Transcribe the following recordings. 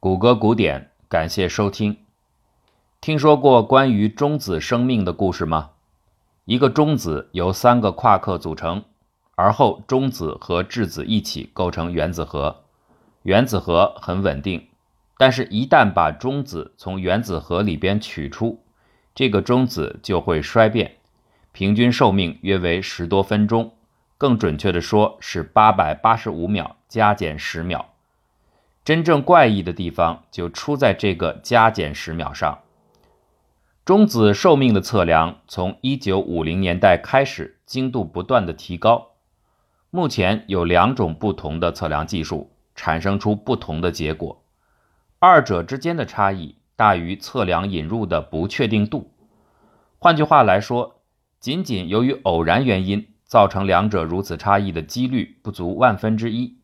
谷歌古典，感谢收听。听说过关于中子生命的故事吗？一个中子由三个夸克组成，而后中子和质子一起构成原子核。原子核很稳定，但是，一旦把中子从原子核里边取出，这个中子就会衰变，平均寿命约为十多分钟，更准确的说是八百八十五秒加减十秒。真正怪异的地方就出在这个加减十秒上。中子寿命的测量从1950年代开始，精度不断的提高。目前有两种不同的测量技术，产生出不同的结果。二者之间的差异大于测量引入的不确定度。换句话来说，仅仅由于偶然原因造成两者如此差异的几率不足万分之一。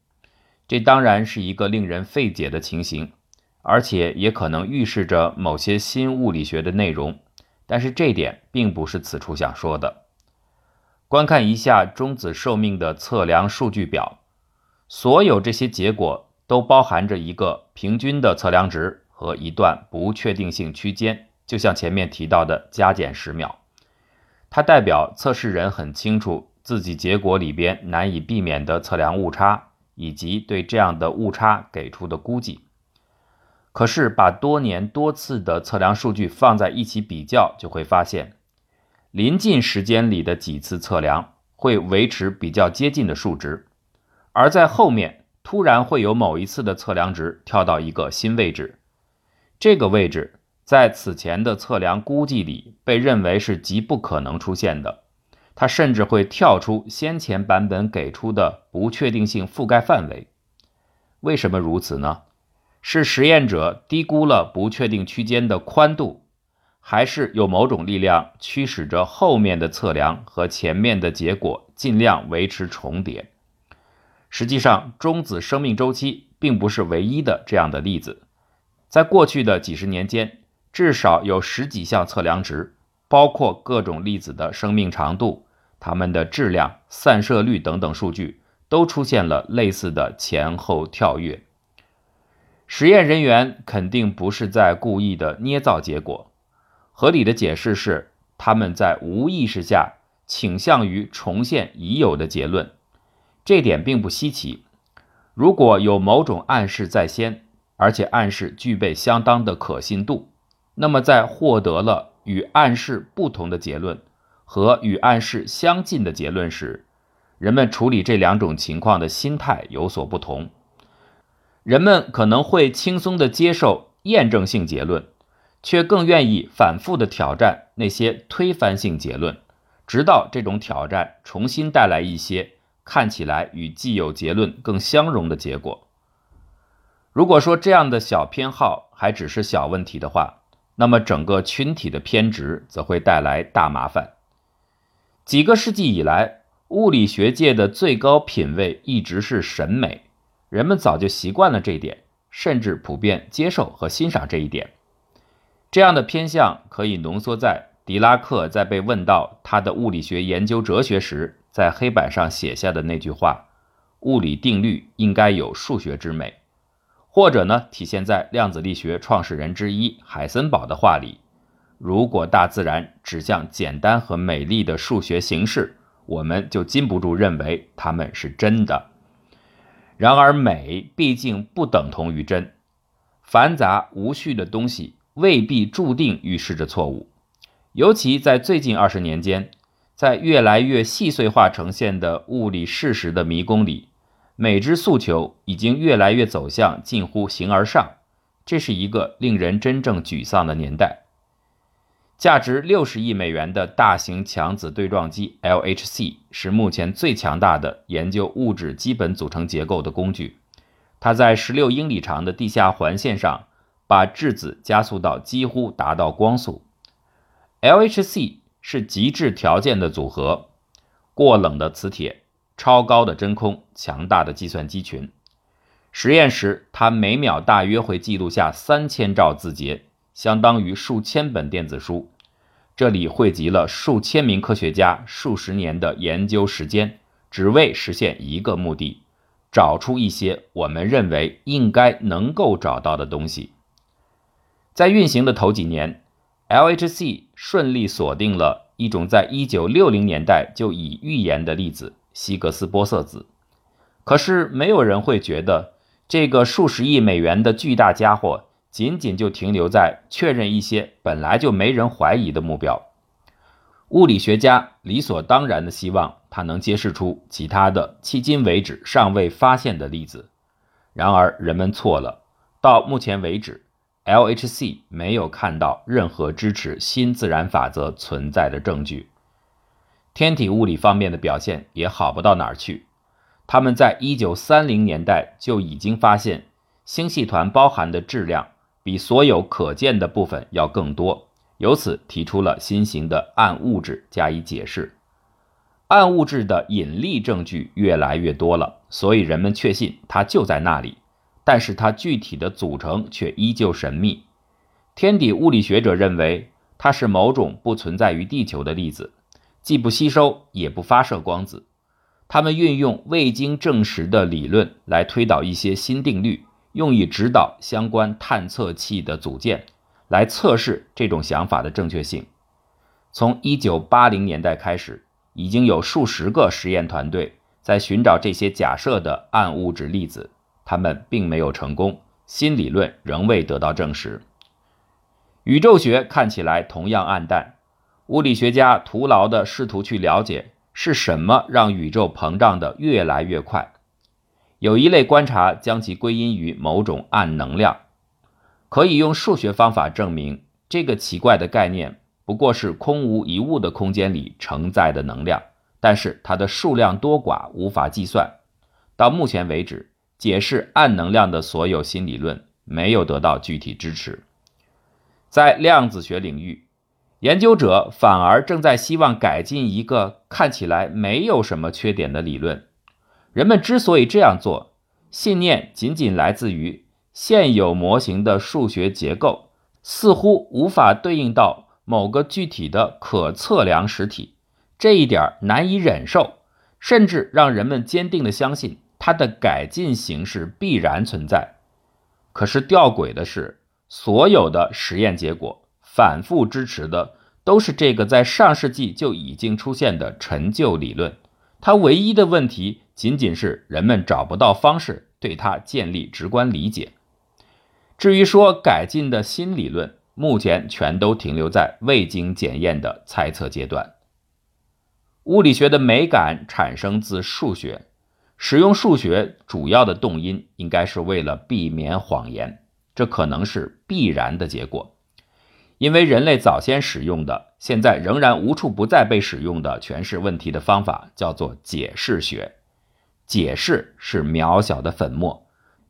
这当然是一个令人费解的情形，而且也可能预示着某些新物理学的内容，但是这点并不是此处想说的。观看一下中子寿命的测量数据表，所有这些结果都包含着一个平均的测量值和一段不确定性区间，就像前面提到的加减十秒，它代表测试人很清楚自己结果里边难以避免的测量误差。以及对这样的误差给出的估计，可是把多年多次的测量数据放在一起比较，就会发现，临近时间里的几次测量会维持比较接近的数值，而在后面突然会有某一次的测量值跳到一个新位置，这个位置在此前的测量估计里被认为是极不可能出现的。它甚至会跳出先前版本给出的不确定性覆盖范围。为什么如此呢？是实验者低估了不确定区间的宽度，还是有某种力量驱使着后面的测量和前面的结果尽量维持重叠？实际上，中子生命周期并不是唯一的这样的例子。在过去的几十年间，至少有十几项测量值，包括各种粒子的生命长度。它们的质量、散射率等等数据都出现了类似的前后跳跃。实验人员肯定不是在故意的捏造结果，合理的解释是他们在无意识下倾向于重现已有的结论，这点并不稀奇。如果有某种暗示在先，而且暗示具备相当的可信度，那么在获得了与暗示不同的结论。和与暗示相近的结论时，人们处理这两种情况的心态有所不同。人们可能会轻松地接受验证性结论，却更愿意反复地挑战那些推翻性结论，直到这种挑战重新带来一些看起来与既有结论更相容的结果。如果说这样的小偏好还只是小问题的话，那么整个群体的偏执则会带来大麻烦。几个世纪以来，物理学界的最高品位一直是审美，人们早就习惯了这一点，甚至普遍接受和欣赏这一点。这样的偏向可以浓缩在狄拉克在被问到他的物理学研究哲学时，在黑板上写下的那句话：“物理定律应该有数学之美。”或者呢，体现在量子力学创始人之一海森堡的话里。如果大自然指向简单和美丽的数学形式，我们就禁不住认为它们是真的。然而，美毕竟不等同于真。繁杂无序的东西未必注定预示着错误。尤其在最近二十年间，在越来越细碎化呈现的物理事实的迷宫里，美之诉求已经越来越走向近乎形而上。这是一个令人真正沮丧的年代。价值六十亿美元的大型强子对撞机 LHC 是目前最强大的研究物质基本组成结构的工具。它在十六英里长的地下环线上，把质子加速到几乎达到光速。LHC 是极致条件的组合：过冷的磁铁、超高的真空、强大的计算机群。实验时，它每秒大约会记录下三千兆字节。相当于数千本电子书，这里汇集了数千名科学家数十年的研究时间，只为实现一个目的：找出一些我们认为应该能够找到的东西。在运行的头几年，LHC 顺利锁定了一种在1960年代就已预言的粒子——希格斯玻色子。可是，没有人会觉得这个数十亿美元的巨大家伙仅仅就停留在确认一些本来就没人怀疑的目标。物理学家理所当然的希望它能揭示出其他的迄今为止尚未发现的粒子。然而，人们错了。到目前为止，LHC 没有看到任何支持新自然法则存在的证据。天体物理方面的表现也好不到哪儿去。他们在一九三零年代就已经发现，星系团包含的质量比所有可见的部分要更多，由此提出了新型的暗物质加以解释。暗物质的引力证据越来越多了，所以人们确信它就在那里，但是它具体的组成却依旧神秘。天体物理学者认为它是某种不存在于地球的粒子，既不吸收也不发射光子。他们运用未经证实的理论来推导一些新定律，用以指导相关探测器的组件，来测试这种想法的正确性。从1980年代开始，已经有数十个实验团队在寻找这些假设的暗物质粒子，他们并没有成功，新理论仍未得到证实。宇宙学看起来同样暗淡，物理学家徒劳地试图去了解。是什么让宇宙膨胀的越来越快？有一类观察将其归因于某种暗能量，可以用数学方法证明这个奇怪的概念不过是空无一物的空间里承载的能量，但是它的数量多寡无法计算。到目前为止，解释暗能量的所有新理论没有得到具体支持。在量子学领域。研究者反而正在希望改进一个看起来没有什么缺点的理论。人们之所以这样做，信念仅仅来自于现有模型的数学结构似乎无法对应到某个具体的可测量实体。这一点难以忍受，甚至让人们坚定地相信它的改进形式必然存在。可是吊诡的是，所有的实验结果。反复支持的都是这个在上世纪就已经出现的陈旧理论，它唯一的问题仅仅是人们找不到方式对它建立直观理解。至于说改进的新理论，目前全都停留在未经检验的猜测阶段。物理学的美感产生自数学，使用数学主要的动因应该是为了避免谎言，这可能是必然的结果。因为人类早先使用的，现在仍然无处不在被使用的诠释问题的方法，叫做解释学。解释是渺小的粉末，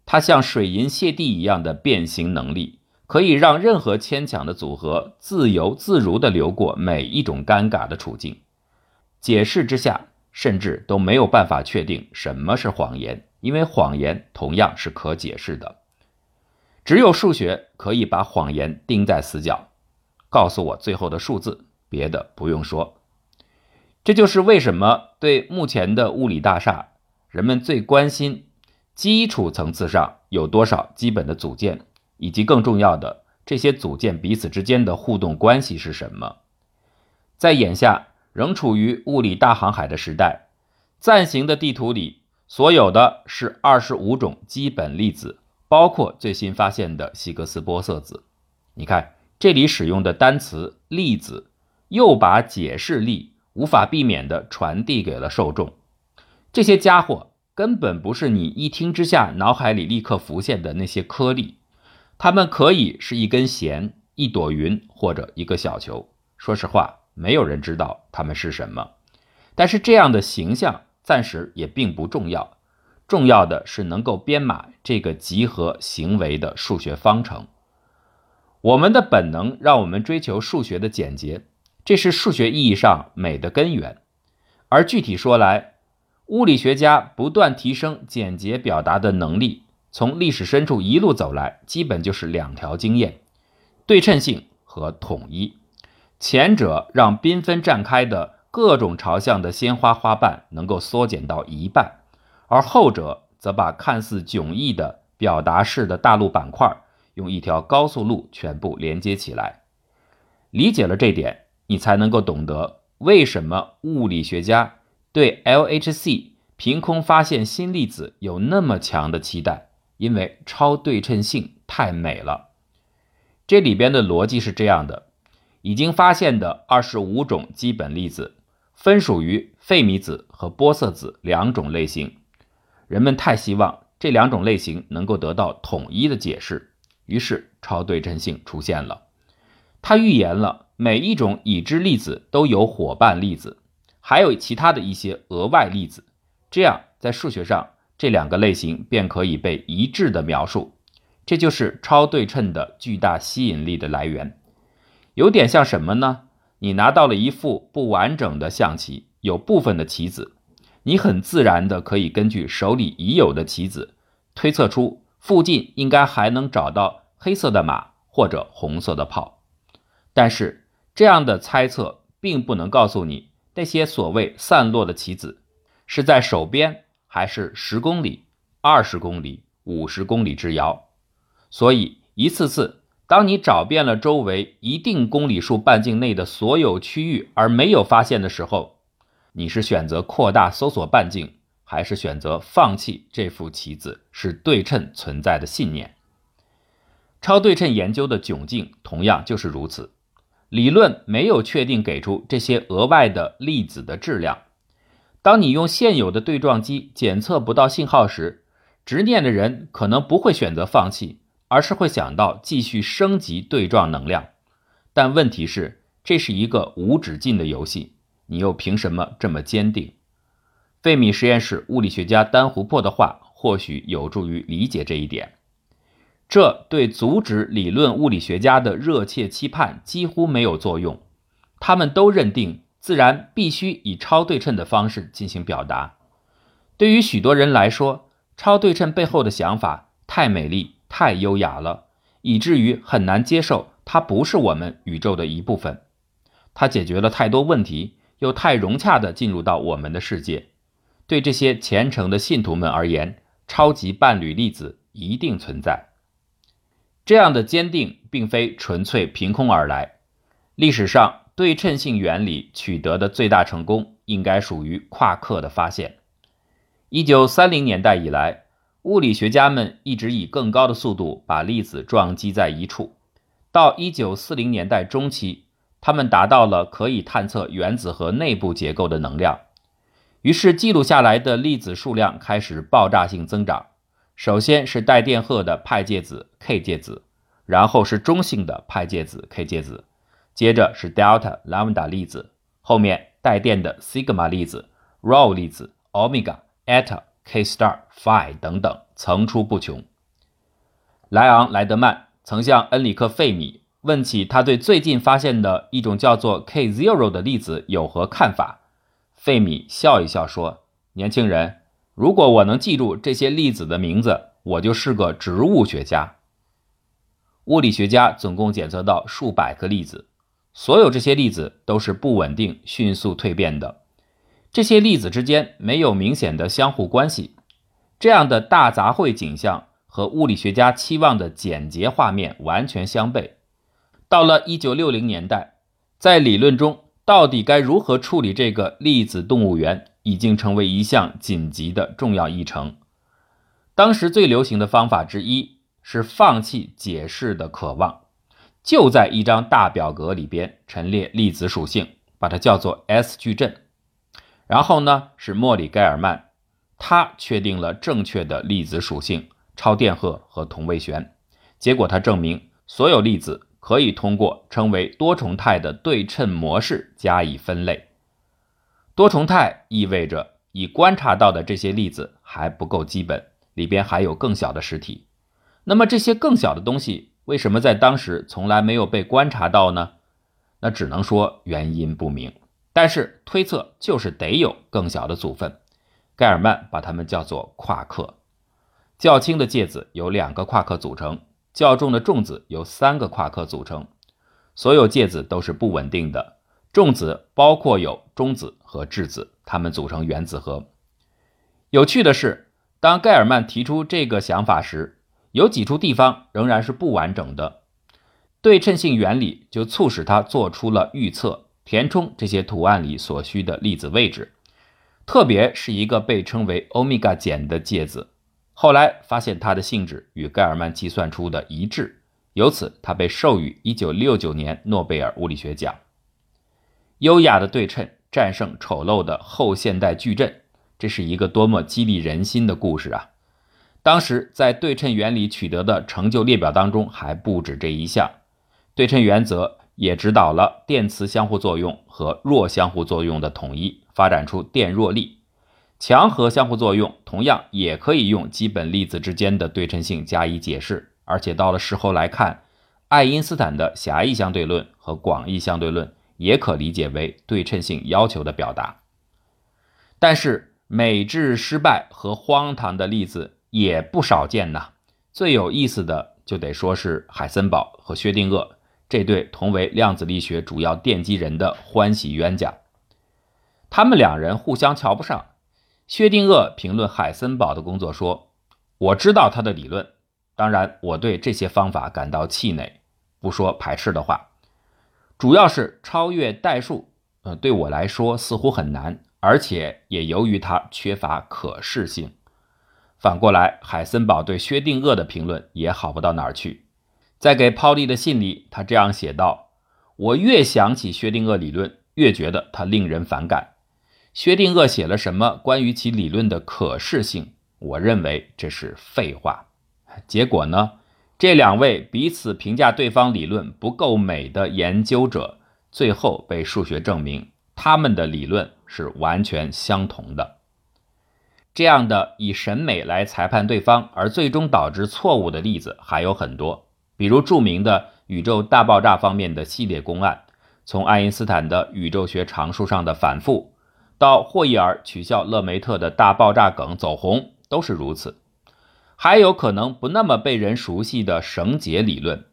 它像水银泻地一样的变形能力，可以让任何牵强的组合自由自如地流过每一种尴尬的处境。解释之下，甚至都没有办法确定什么是谎言，因为谎言同样是可解释的。只有数学可以把谎言钉在死角。告诉我最后的数字，别的不用说。这就是为什么对目前的物理大厦，人们最关心基础层次上有多少基本的组件，以及更重要的，这些组件彼此之间的互动关系是什么。在眼下仍处于物理大航海的时代，暂行的地图里所有的是二十五种基本粒子，包括最新发现的希格斯玻色子。你看。这里使用的单词“粒子”，又把解释力无法避免地传递给了受众。这些家伙根本不是你一听之下脑海里立刻浮现的那些颗粒，它们可以是一根弦、一朵云或者一个小球。说实话，没有人知道它们是什么。但是这样的形象暂时也并不重要，重要的是能够编码这个集合行为的数学方程。我们的本能让我们追求数学的简洁，这是数学意义上美的根源。而具体说来，物理学家不断提升简洁表达的能力，从历史深处一路走来，基本就是两条经验：对称性和统一。前者让缤纷绽开的各种朝向的鲜花花瓣能够缩减到一半，而后者则把看似迥异的表达式的大陆板块用一条高速路全部连接起来。理解了这点，你才能够懂得为什么物理学家对 LHC 凭空发现新粒子有那么强的期待，因为超对称性太美了。这里边的逻辑是这样的：已经发现的二十五种基本粒子，分属于费米子和玻色子两种类型。人们太希望这两种类型能够得到统一的解释，于是超对称性出现了。他预言了每一种已知粒子都有伙伴粒子，还有其他的一些额外粒子。这样，在数学上，这两个类型便可以被一致的描述。这就是超对称的巨大吸引力的来源。有点像什么呢？你拿到了一副不完整的象棋，有部分的棋子。你很自然的可以根据手里已有的棋子，推测出附近应该还能找到黑色的马或者红色的炮。但是这样的猜测并不能告诉你那些所谓散落的棋子是在手边还是十公里、二十公里、五十公里之遥。所以一次次，当你找遍了周围一定公里数半径内的所有区域而没有发现的时候，你是选择扩大搜索半径，还是选择放弃这副棋子是对称存在的信念？超对称研究的窘境同样就是如此。理论没有确定给出这些额外的粒子的质量。当你用现有的对撞机检测不到信号时，执念的人可能不会选择放弃，而是会想到继续升级对撞能量。但问题是，这是一个无止境的游戏。你又凭什么这么坚定？费米实验室物理学家丹·胡珀的话或许有助于理解这一点。这对阻止理论物理学家的热切期盼几乎没有作用。他们都认定自然必须以超对称的方式进行表达。对于许多人来说，超对称背后的想法太美丽、太优雅了，以至于很难接受它不是我们宇宙的一部分。它解决了太多问题。又太融洽地进入到我们的世界，对这些虔诚的信徒们而言，超级伴侣粒子一定存在。这样的坚定并非纯粹凭空而来。历史上对称性原理取得的最大成功，应该属于夸克的发现。一九三零年代以来，物理学家们一直以更高的速度把粒子撞击在一处。到一九四零年代中期。他们达到了可以探测原子核内部结构的能量，于是记录下来的粒子数量开始爆炸性增长。首先是带电荷的派介子 K 介子，然后是中性的派介子 K 介子，接着是 Delta、Lambda 粒子，后面带电的 Sigma 粒子、Rho 粒子、Omega、Eta、K star、Phi 等等层出不穷。莱昂·莱德曼曾向恩里克·费米。问起他对最近发现的一种叫做 K zero 的粒子有何看法，费米笑一笑说：“年轻人，如果我能记住这些粒子的名字，我就是个植物学家。”物理学家总共检测到数百个粒子，所有这些粒子都是不稳定、迅速蜕变的。这些粒子之间没有明显的相互关系。这样的大杂烩景象和物理学家期望的简洁画面完全相悖。到了一九六零年代，在理论中到底该如何处理这个粒子动物园，已经成为一项紧急的重要议程。当时最流行的方法之一是放弃解释的渴望，就在一张大表格里边陈列粒子属性，把它叫做 S 矩阵。然后呢，是莫里盖尔曼，他确定了正确的粒子属性超电荷和同位旋。结果他证明所有粒子。可以通过称为多重态的对称模式加以分类。多重态意味着已观察到的这些粒子还不够基本，里边还有更小的实体。那么这些更小的东西为什么在当时从来没有被观察到呢？那只能说原因不明。但是推测就是得有更小的组分。盖尔曼把它们叫做夸克。较轻的介子由两个夸克组成。较重的重子由三个夸克组成，所有介子都是不稳定的。重子包括有中子和质子，它们组成原子核。有趣的是，当盖尔曼提出这个想法时，有几处地方仍然是不完整的。对称性原理就促使他做出了预测，填充这些图案里所需的粒子位置，特别是一个被称为欧米伽碱的介子。后来发现它的性质与盖尔曼计算出的一致，由此他被授予1969年诺贝尔物理学奖。优雅的对称战胜丑陋的后现代矩阵，这是一个多么激励人心的故事啊！当时在对称原理取得的成就列表当中还不止这一项。对称原则也指导了电磁相互作用和弱相互作用的统一，发展出电弱力。强核相互作用同样也可以用基本粒子之间的对称性加以解释，而且到了事后来看，爱因斯坦的狭义相对论和广义相对论也可理解为对称性要求的表达。但是美制失败和荒唐的例子也不少见呐。最有意思的就得说是海森堡和薛定谔。这对同为量子力学主要奠基人的欢喜冤家，他们两人互相瞧不上。薛定谔评论海森堡的工作说：“我知道他的理论，当然我对这些方法感到气馁，不说排斥的话。主要是超越代数，呃，对我来说似乎很难，而且也由于它缺乏可视性。反过来，海森堡对薛定谔的评论也好不到哪儿去。”在给泡利的信里，他这样写道：“我越想起薛定谔理论，越觉得它令人反感。薛定谔写了什么关于其理论的可视性？我认为这是废话。结果呢？这两位彼此评价对方理论不够美的研究者，最后被数学证明他们的理论是完全相同的。这样的以审美来裁判对方而最终导致错误的例子还有很多。”比如著名的宇宙大爆炸方面的系列公案，从爱因斯坦的宇宙学常数上的反复，到霍伊尔取笑勒梅特的大爆炸梗走红，都是如此。还有可能不那么被人熟悉的绳结理论，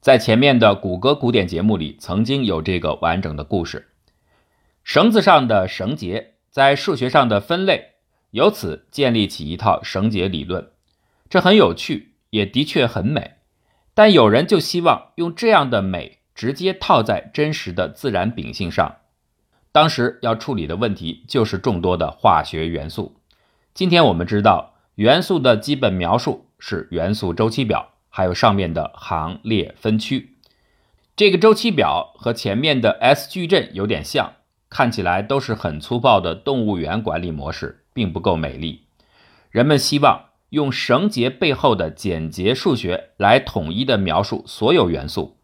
在前面的谷歌古典节目里曾经有这个完整的故事。绳子上的绳结在数学上的分类，由此建立起一套绳结理论，这很有趣，也的确很美。但有人就希望用这样的美直接套在真实的自然秉性上。当时要处理的问题就是众多的化学元素。今天我们知道，元素的基本描述是元素周期表，还有上面的行列分区。这个周期表和前面的 S 矩阵有点像，看起来都是很粗暴的动物园管理模式，并不够美丽。人们希望。用绳结背后的简洁数学来统一的描述所有元素，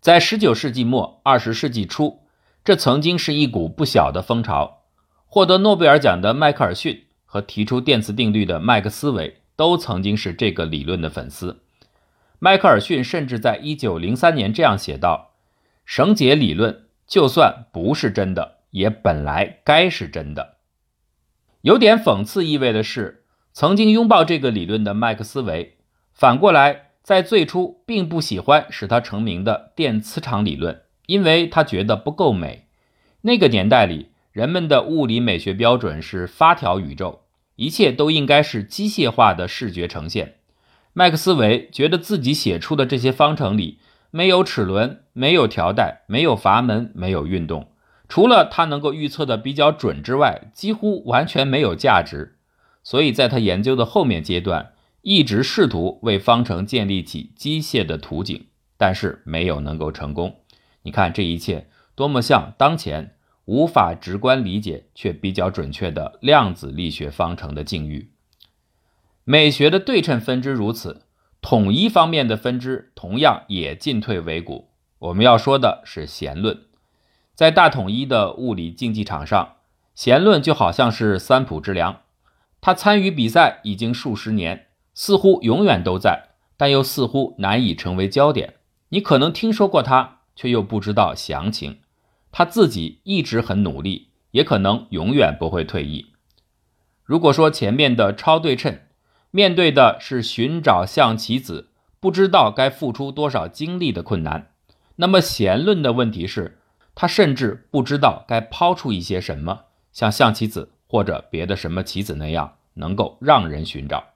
在十九世纪末二十世纪初，这曾经是一股不小的风潮。获得诺贝尔奖的迈克尔逊和提出电磁定律的麦克斯韦都曾经是这个理论的粉丝。迈克尔逊甚至在一九零三年这样写道：“绳结理论就算不是真的，也本来该是真的。”有点讽刺意味的是。曾经拥抱这个理论的麦克斯韦，反过来在最初并不喜欢使他成名的电磁场理论，因为他觉得不够美。那个年代里，人们的物理美学标准是发条宇宙，一切都应该是机械化的视觉呈现。麦克斯韦觉得自己写出的这些方程里没有齿轮，没有条带，没有阀门，没有运动，除了他能够预测的比较准之外，几乎完全没有价值。所以，在他研究的后面阶段，一直试图为方程建立起机械的图景，但是没有能够成功。你看，这一切多么像当前无法直观理解却比较准确的量子力学方程的境遇。美学的对称分支如此，统一方面的分支同样也进退维谷。我们要说的是弦论，在大统一的物理竞技场上，弦论就好像是三浦之良。他参与比赛已经数十年，似乎永远都在，但又似乎难以成为焦点。你可能听说过他，却又不知道详情。他自己一直很努力，也可能永远不会退役。如果说前面的超对称面对的是寻找象棋子，不知道该付出多少精力的困难，那么弦论的问题是，他甚至不知道该抛出一些什么，像象棋子。或者别的什么棋子那样能够让人寻找。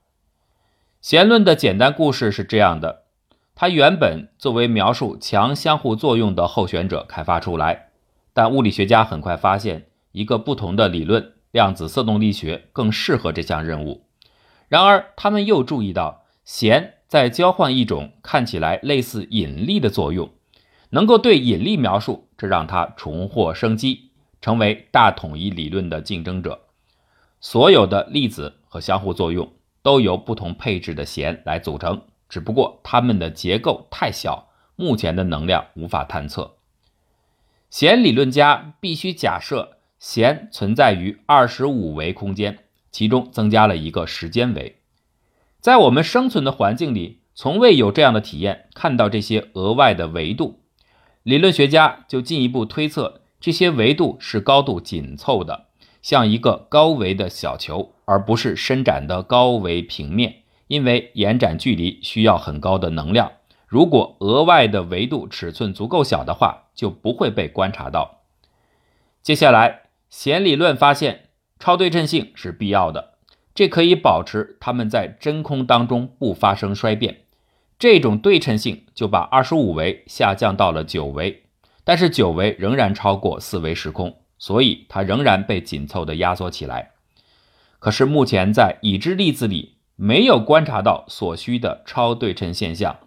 弦论的简单故事是这样的：它原本作为描述强相互作用的候选者开发出来，但物理学家很快发现一个不同的理论——量子色动力学更适合这项任务。然而，他们又注意到弦在交换一种看起来类似引力的作用，能够对引力描述，这让它重获生机，成为大统一理论的竞争者。所有的粒子和相互作用。都由不同配置的弦来组成，只不过它们的结构太小，目前的能量无法探测。弦理论家必须假设弦存在于二十五维空间，其中增加了一个时间维。在我们生存的环境里，从未有这样的体验，看到这些额外的维度。理论学家就进一步推测，这些维度是高度紧凑的。像一个高维的小球，而不是伸展的高维平面，因为延展距离需要很高的能量。如果额外的维度尺寸足够小的话，就不会被观察到。接下来，弦理论发现超对称性是必要的，这可以保持它们在真空当中不发生衰变。这种对称性就把二十五维下降到了九维，但是九维仍然超过四维时空。所以它仍然被紧凑的压缩起来。可是目前在已知粒子里没有观察到所需的超对称现象。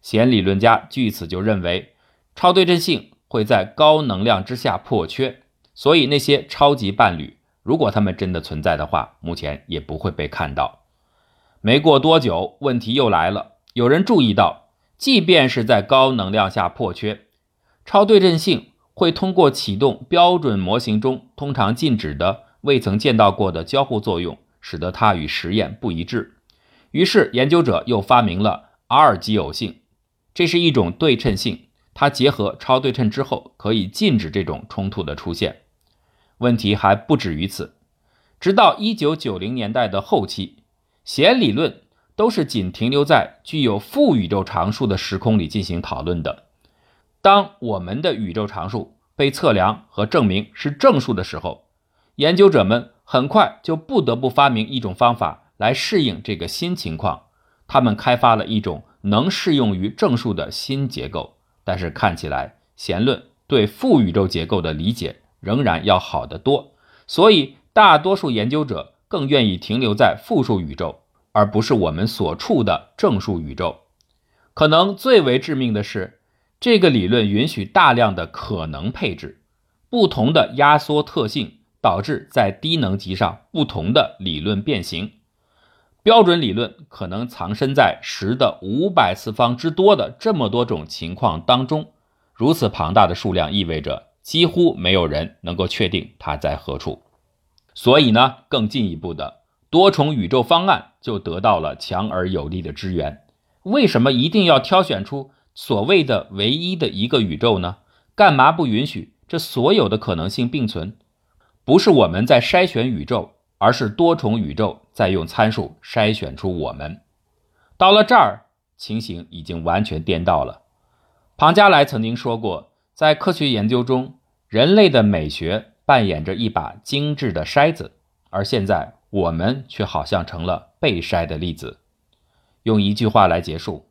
弦理论家据此就认为，超对称性会在高能量之下破缺。所以那些超级伴侣，如果它们真的存在的话，目前也不会被看到。没过多久，问题又来了。有人注意到，即便是在高能量下破缺，超对称性。会通过启动标准模型中通常禁止的、未曾见到过的交互作用，使得它与实验不一致。于是，研究者又发明了 R 奇偶性，这是一种对称性，它结合超对称之后可以禁止这种冲突的出现。问题还不止于此，直到1990年代的后期，弦理论都是仅停留在具有负宇宙常数的时空里进行讨论的。当我们的宇宙常数被测量和证明是正数的时候，研究者们很快就不得不发明一种方法来适应这个新情况。他们开发了一种能适用于正数的新结构，但是看起来弦论对负宇宙结构的理解仍然要好得多。所以，大多数研究者更愿意停留在负数宇宙，而不是我们所处的正数宇宙。可能最为致命的是。这个理论允许大量的可能配置，不同的压缩特性导致在低能级上不同的理论变形。标准理论可能藏身在十的五百次方之多的这么多种情况当中，如此庞大的数量意味着几乎没有人能够确定它在何处。所以呢，更进一步的多重宇宙方案就得到了强而有力的支援。为什么一定要挑选出？所谓的唯一的一个宇宙呢？干嘛不允许这所有的可能性并存？不是我们在筛选宇宙，而是多重宇宙在用参数筛选出我们。到了这儿，情形已经完全颠倒了。庞加莱曾经说过，在科学研究中，人类的美学扮演着一把精致的筛子，而现在我们却好像成了被筛的粒子。用一句话来结束。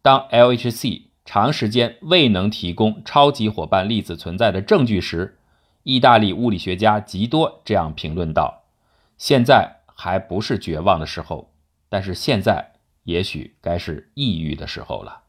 当 LHC 长时间未能提供超级伙伴粒子存在的证据时，意大利物理学家吉多这样评论道：“现在还不是绝望的时候，但是现在也许该是抑郁的时候了。”